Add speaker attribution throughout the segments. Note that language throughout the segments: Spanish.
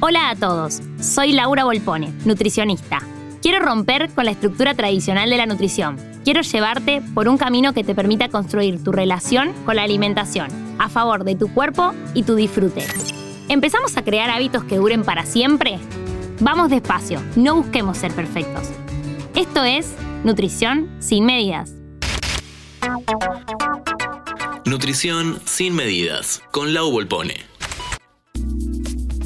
Speaker 1: Hola a todos, soy Laura Volpone, nutricionista. Quiero romper con la estructura tradicional de la nutrición. Quiero llevarte por un camino que te permita construir tu relación con la alimentación, a favor de tu cuerpo y tu disfrute. ¿Empezamos a crear hábitos que duren para siempre? Vamos despacio, no busquemos ser perfectos. Esto es Nutrición sin medidas.
Speaker 2: Nutrición sin medidas, con Lau Volpone.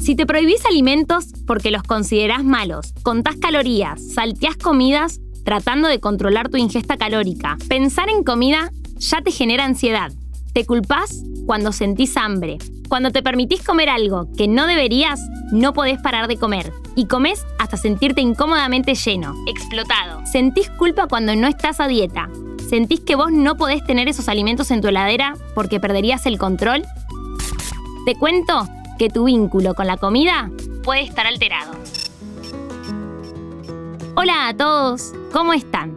Speaker 1: Si te prohibís alimentos porque los considerás malos, contás calorías, salteás comidas tratando de controlar tu ingesta calórica, pensar en comida ya te genera ansiedad. Te culpás cuando sentís hambre. Cuando te permitís comer algo que no deberías, no podés parar de comer. Y comes hasta sentirte incómodamente lleno, explotado. Sentís culpa cuando no estás a dieta. ¿Sentís que vos no podés tener esos alimentos en tu heladera porque perderías el control? Te cuento que tu vínculo con la comida puede estar alterado. Hola a todos, ¿cómo están?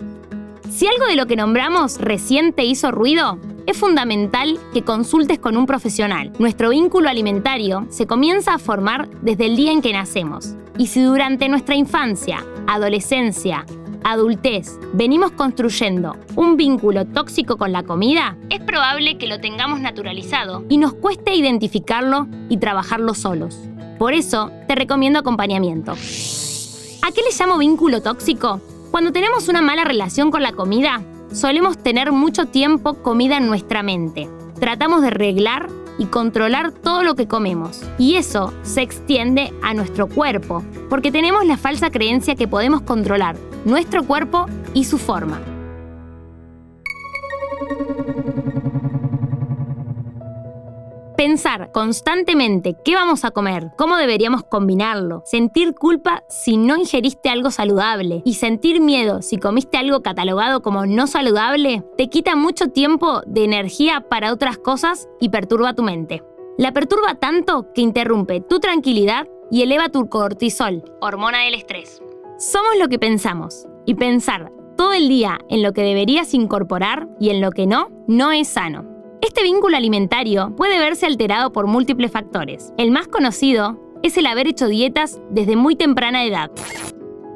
Speaker 1: Si algo de lo que nombramos recién te hizo ruido, es fundamental que consultes con un profesional. Nuestro vínculo alimentario se comienza a formar desde el día en que nacemos. Y si durante nuestra infancia, adolescencia adultez venimos construyendo un vínculo tóxico con la comida, es probable que lo tengamos naturalizado y nos cueste identificarlo y trabajarlo solos. Por eso, te recomiendo acompañamiento. ¿A qué le llamo vínculo tóxico? Cuando tenemos una mala relación con la comida, solemos tener mucho tiempo comida en nuestra mente. Tratamos de arreglar y controlar todo lo que comemos. Y eso se extiende a nuestro cuerpo, porque tenemos la falsa creencia que podemos controlar nuestro cuerpo y su forma. Pensar constantemente qué vamos a comer, cómo deberíamos combinarlo, sentir culpa si no ingeriste algo saludable y sentir miedo si comiste algo catalogado como no saludable, te quita mucho tiempo de energía para otras cosas y perturba tu mente. La perturba tanto que interrumpe tu tranquilidad y eleva tu cortisol, hormona del estrés. Somos lo que pensamos y pensar todo el día en lo que deberías incorporar y en lo que no, no es sano. Este vínculo alimentario puede verse alterado por múltiples factores. El más conocido es el haber hecho dietas desde muy temprana edad.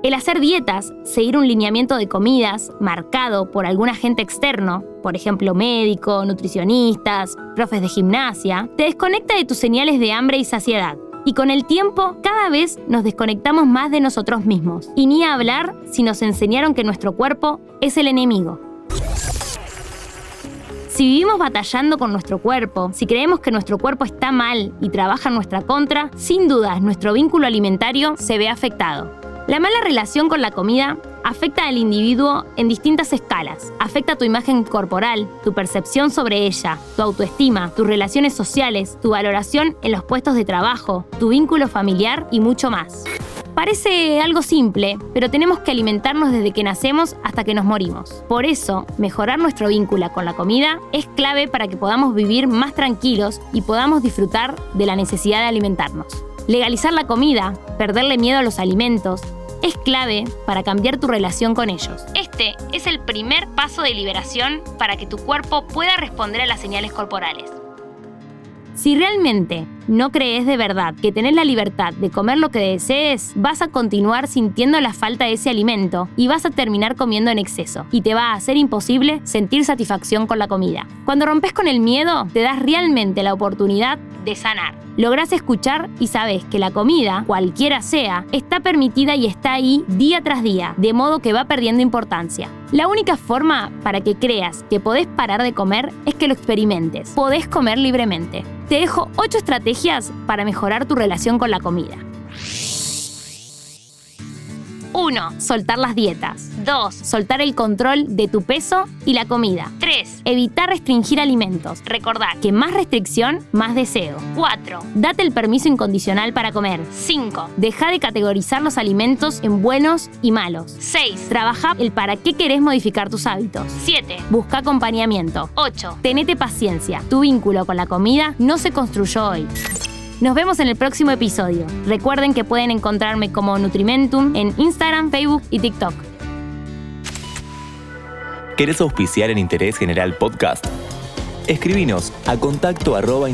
Speaker 1: El hacer dietas, seguir un lineamiento de comidas marcado por algún agente externo, por ejemplo médico, nutricionistas, profes de gimnasia, te desconecta de tus señales de hambre y saciedad. Y con el tiempo, cada vez nos desconectamos más de nosotros mismos. Y ni hablar si nos enseñaron que nuestro cuerpo es el enemigo. Si vivimos batallando con nuestro cuerpo, si creemos que nuestro cuerpo está mal y trabaja en nuestra contra, sin duda nuestro vínculo alimentario se ve afectado. La mala relación con la comida afecta al individuo en distintas escalas. Afecta tu imagen corporal, tu percepción sobre ella, tu autoestima, tus relaciones sociales, tu valoración en los puestos de trabajo, tu vínculo familiar y mucho más. Parece algo simple, pero tenemos que alimentarnos desde que nacemos hasta que nos morimos. Por eso, mejorar nuestro vínculo con la comida es clave para que podamos vivir más tranquilos y podamos disfrutar de la necesidad de alimentarnos. Legalizar la comida, perderle miedo a los alimentos, es clave para cambiar tu relación con ellos. Este es el primer paso de liberación para que tu cuerpo pueda responder a las señales corporales. Si realmente no crees de verdad que tenés la libertad de comer lo que desees, vas a continuar sintiendo la falta de ese alimento y vas a terminar comiendo en exceso. Y te va a hacer imposible sentir satisfacción con la comida. Cuando rompes con el miedo, te das realmente la oportunidad de sanar. Lográs escuchar y sabes que la comida, cualquiera sea, está permitida y está ahí día tras día, de modo que va perdiendo importancia. La única forma para que creas que podés parar de comer es que lo experimentes. Podés comer libremente. Te dejo 8 estrategias para mejorar tu relación con la comida. 1. Soltar las dietas. 2. Soltar el control de tu peso y la comida. 3. Evitar restringir alimentos. Recordar que más restricción, más deseo. 4. Date el permiso incondicional para comer. 5. Deja de categorizar los alimentos en buenos y malos. 6. Trabaja el para qué querés modificar tus hábitos. 7. Busca acompañamiento. 8. Tenete paciencia. Tu vínculo con la comida no se construyó hoy. Nos vemos en el próximo episodio. Recuerden que pueden encontrarme como Nutrimentum en Instagram, Facebook y TikTok.
Speaker 2: ¿Querés auspiciar en Interés General Podcast? Escribinos a contacto arroba.